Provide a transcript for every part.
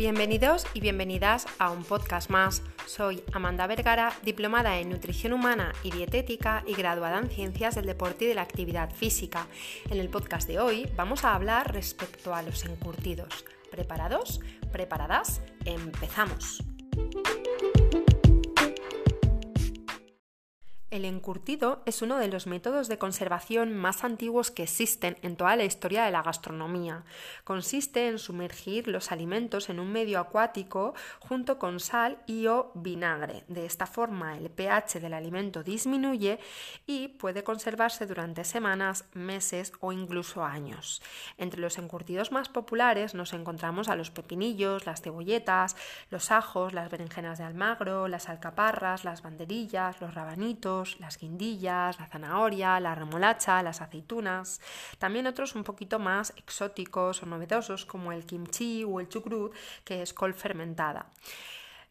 Bienvenidos y bienvenidas a un podcast más. Soy Amanda Vergara, diplomada en nutrición humana y dietética y graduada en ciencias del deporte y de la actividad física. En el podcast de hoy vamos a hablar respecto a los encurtidos. ¿Preparados? ¿Preparadas? Empezamos. El encurtido es uno de los métodos de conservación más antiguos que existen en toda la historia de la gastronomía. Consiste en sumergir los alimentos en un medio acuático junto con sal y o vinagre. De esta forma el pH del alimento disminuye y puede conservarse durante semanas, meses o incluso años. Entre los encurtidos más populares nos encontramos a los pepinillos, las cebolletas, los ajos, las berenjenas de almagro, las alcaparras, las banderillas, los rabanitos, las guindillas, la zanahoria, la remolacha, las aceitunas. También otros un poquito más exóticos o novedosos como el kimchi o el chucrut, que es col fermentada.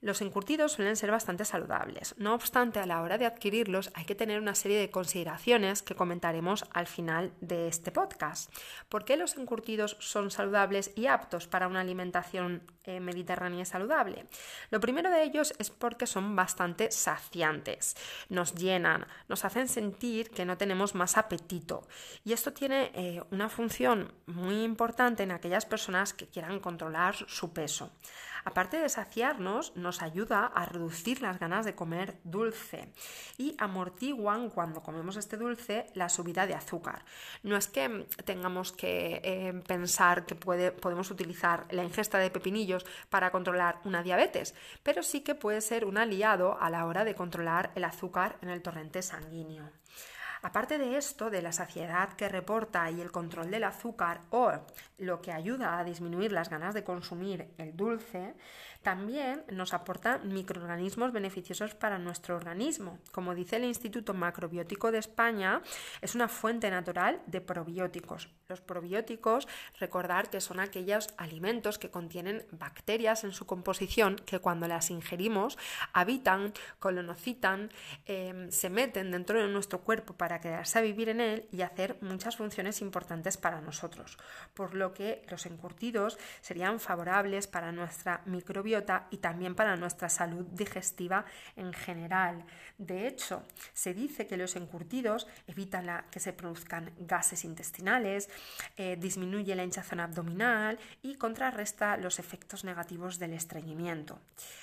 Los encurtidos suelen ser bastante saludables. No obstante, a la hora de adquirirlos hay que tener una serie de consideraciones que comentaremos al final de este podcast. ¿Por qué los encurtidos son saludables y aptos para una alimentación eh, mediterránea saludable? Lo primero de ellos es porque son bastante saciantes. Nos llenan, nos hacen sentir que no tenemos más apetito. Y esto tiene eh, una función muy importante en aquellas personas que quieran controlar su peso. Aparte de saciarnos, nos ayuda a reducir las ganas de comer dulce y amortiguan cuando comemos este dulce la subida de azúcar. No es que tengamos que eh, pensar que podemos utilizar la ingesta de pepinillos para controlar una diabetes, pero sí que puede ser un aliado a la hora de controlar el azúcar en el torrente sanguíneo. Aparte de esto, de la saciedad que reporta y el control del azúcar o lo que ayuda a disminuir las ganas de consumir el dulce, también nos aporta microorganismos beneficiosos para nuestro organismo. Como dice el Instituto Macrobiótico de España, es una fuente natural de probióticos. Los probióticos, recordar que son aquellos alimentos que contienen bacterias en su composición que cuando las ingerimos habitan, colonocitan, em, se meten dentro de nuestro cuerpo para quedarse a vivir en él y hacer muchas funciones importantes para nosotros. Por lo que los encurtidos serían favorables para nuestra microbiota y también para nuestra salud digestiva en general. De hecho, se dice que los encurtidos evitan que se produzcan gases intestinales, eh, disminuye la hinchazón abdominal y contrarresta los efectos negativos del estreñimiento.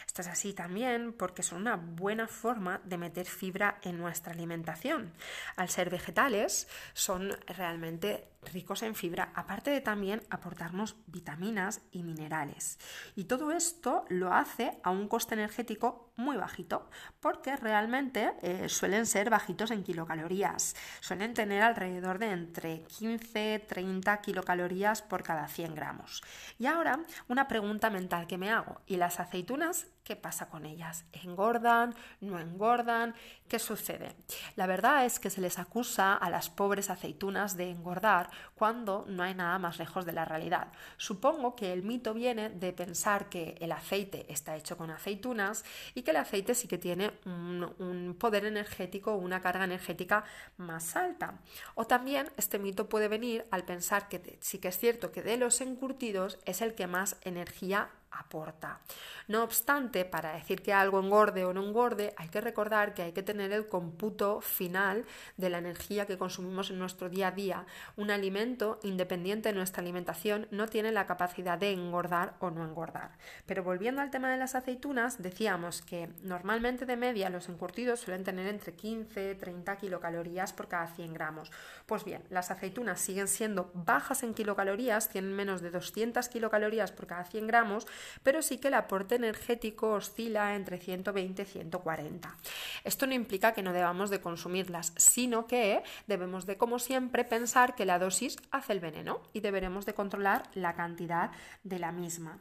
Esto es así también porque son una buena forma de meter fibra en nuestra alimentación. Al ser vegetales, son realmente ricos en fibra, aparte de también aportarnos vitaminas y minerales. Y todo esto lo hace a un coste energético muy bajito, porque realmente eh, suelen ser bajitos en kilocalorías. Suelen tener alrededor de entre 15 30 kilocalorías por cada 100 gramos. Y ahora, una pregunta mental que me hago. ¿Y las aceitunas? ¿Qué pasa con ellas? ¿Engordan? ¿No engordan? ¿Qué sucede? La verdad es que se les acusa a las pobres aceitunas de engordar cuando no hay nada más lejos de la realidad. Supongo que el mito viene de pensar que el aceite está hecho con aceitunas y que el aceite sí que tiene un, poder energético, una carga energética más alta. O también este mito puede venir al pensar que sí que es cierto que de los encurtidos es el que más energía aporta. No obstante, para decir que algo engorde o no engorde, hay que recordar que hay que tener el cómputo final de la energía que consumimos en nuestro día a día. Un alimento, independiente de nuestra alimentación, no tiene la capacidad de engordar o no engordar. Pero volviendo al tema de las aceitunas, decíamos que normalmente de media los encurtidos suelen tener entre 15 y 30 kilocalorías por cada 100 gramos. Pues bien, las aceitunas siguen siendo bajas en kilocalorías, tienen menos de 200 kilocalorías por cada 100 gramos, pero sí que el aporte energético oscila entre 120 y 140. Esto no implica que no debamos de consumirlas, sino que debemos de, como siempre, pensar que la dosis hace el veneno y deberemos de controlar la cantidad de la misma.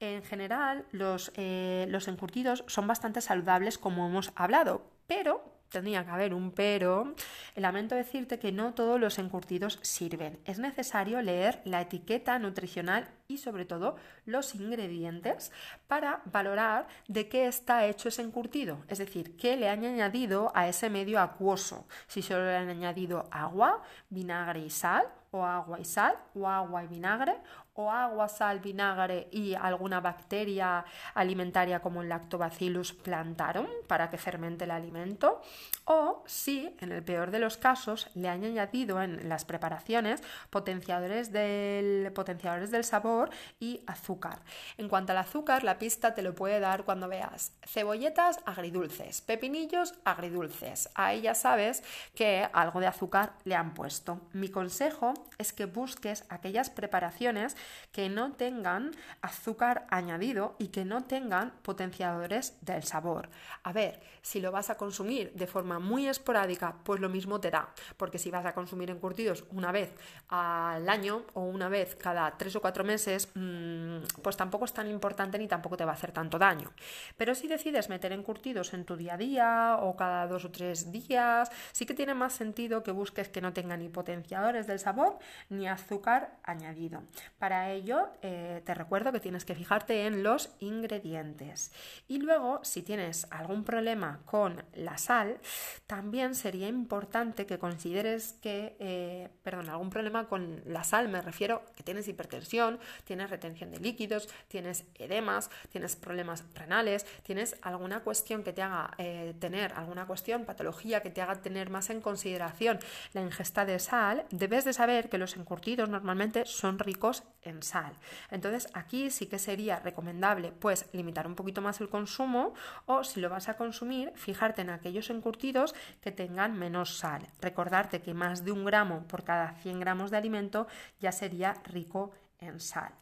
En general, los, eh, los encurtidos son bastante saludables, como hemos hablado, pero tendría que haber un pero. Lamento decirte que no todos los encurtidos sirven. Es necesario leer la etiqueta nutricional y sobre todo los ingredientes para valorar de qué está hecho ese encurtido. Es decir, qué le han añadido a ese medio acuoso. Si solo le han añadido agua, vinagre y sal o agua y sal o agua y vinagre o agua, sal, vinagre y alguna bacteria alimentaria como el Lactobacillus plantarum para que fermente el alimento o si en el peor de los casos le han añadido en las preparaciones potenciadores del, potenciadores del sabor y azúcar. En cuanto al azúcar, la pista te lo puede dar cuando veas cebolletas agridulces, pepinillos agridulces. Ahí ya sabes que algo de azúcar le han puesto. Mi consejo es que busques aquellas preparaciones que no tengan azúcar añadido y que no tengan potenciadores del sabor. A ver, si lo vas a consumir de forma muy esporádica, pues lo mismo te da, porque si vas a consumir encurtidos una vez al año o una vez cada tres o cuatro meses, mm, pues tampoco es tan importante ni tampoco te va a hacer tanto daño. Pero si decides meter encurtidos en tu día a día o cada dos o tres días, sí que tiene más sentido que busques que no tenga ni potenciadores del sabor ni azúcar añadido. Para ello, eh, te recuerdo que tienes que fijarte en los ingredientes. Y luego, si tienes algún problema con la sal, también sería importante que consideres que, eh, perdón, algún problema con la sal, me refiero que tienes hipertensión, tienes retención de líquidos, tienes edemas, tienes problemas renales, tienes alguna cuestión que te haga eh, tener, alguna cuestión, patología que te haga tener más en consideración la ingesta de sal, debes de saber que los encurtidos normalmente son ricos en sal. Entonces aquí sí que sería recomendable pues limitar un poquito más el consumo o si lo vas a consumir, fijarte en aquellos encurtidos que tengan menos sal. Recordarte que más de un gramo por cada 100 gramos de alimento ya sería rico en sal.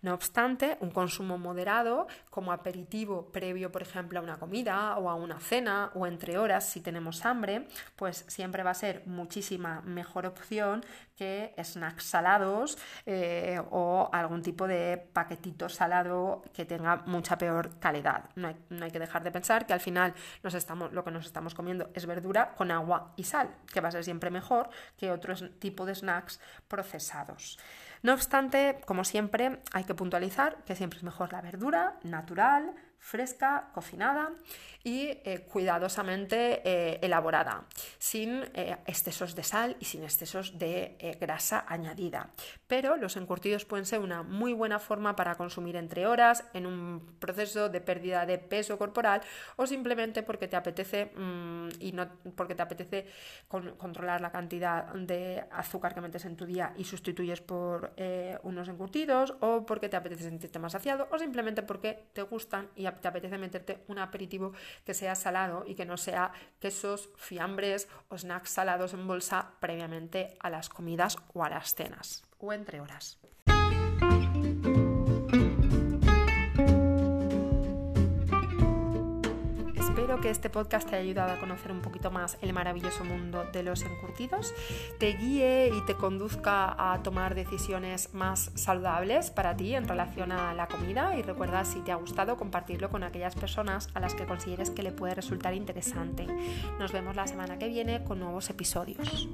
No obstante, un consumo moderado como aperitivo previo, por ejemplo, a una comida o a una cena o entre horas si tenemos hambre, pues siempre va a ser muchísima mejor opción que snacks salados eh, o algún tipo de paquetito salado que tenga mucha peor calidad. No hay, que dejar de pensar que al final lo que nos estamos comiendo es verdura con agua y sal, que va a ser siempre mejor que otro tipo de snacks procesados. No obstante, como siempre, hay que puntualizar que siempre es mejor la verdura natural, fresca, cocinada y eh, cuidadosamente eh, elaborada, sin eh, excesos de sal y sin excesos de grasa añadida. Pero los encurtidos pueden ser una muy buena forma para consumir entre horas en un proceso de pérdida de peso corporal o simplemente porque te apetece mm, y no porque te apetece controlar la cantidad de azúcar que metes en tu día y sustituyes por unos encurtidos o porque te apetece sentirte más saciado o simplemente porque te gustan y te apetece meterte un aperitivo que sea salado y que no sea quesos, fiambres o snacks salados en bolsa previamente a las comidas o a las cenas o entre horas. Espero que este podcast te haya ayudado a conocer un poquito más el maravilloso mundo de los encurtidos, te guíe y te conduzca a tomar decisiones más saludables para ti en relación a la comida y recuerda si te ha gustado compartirlo con aquellas personas a las que consideres que le puede resultar interesante. Nos vemos la semana que viene con nuevos episodios.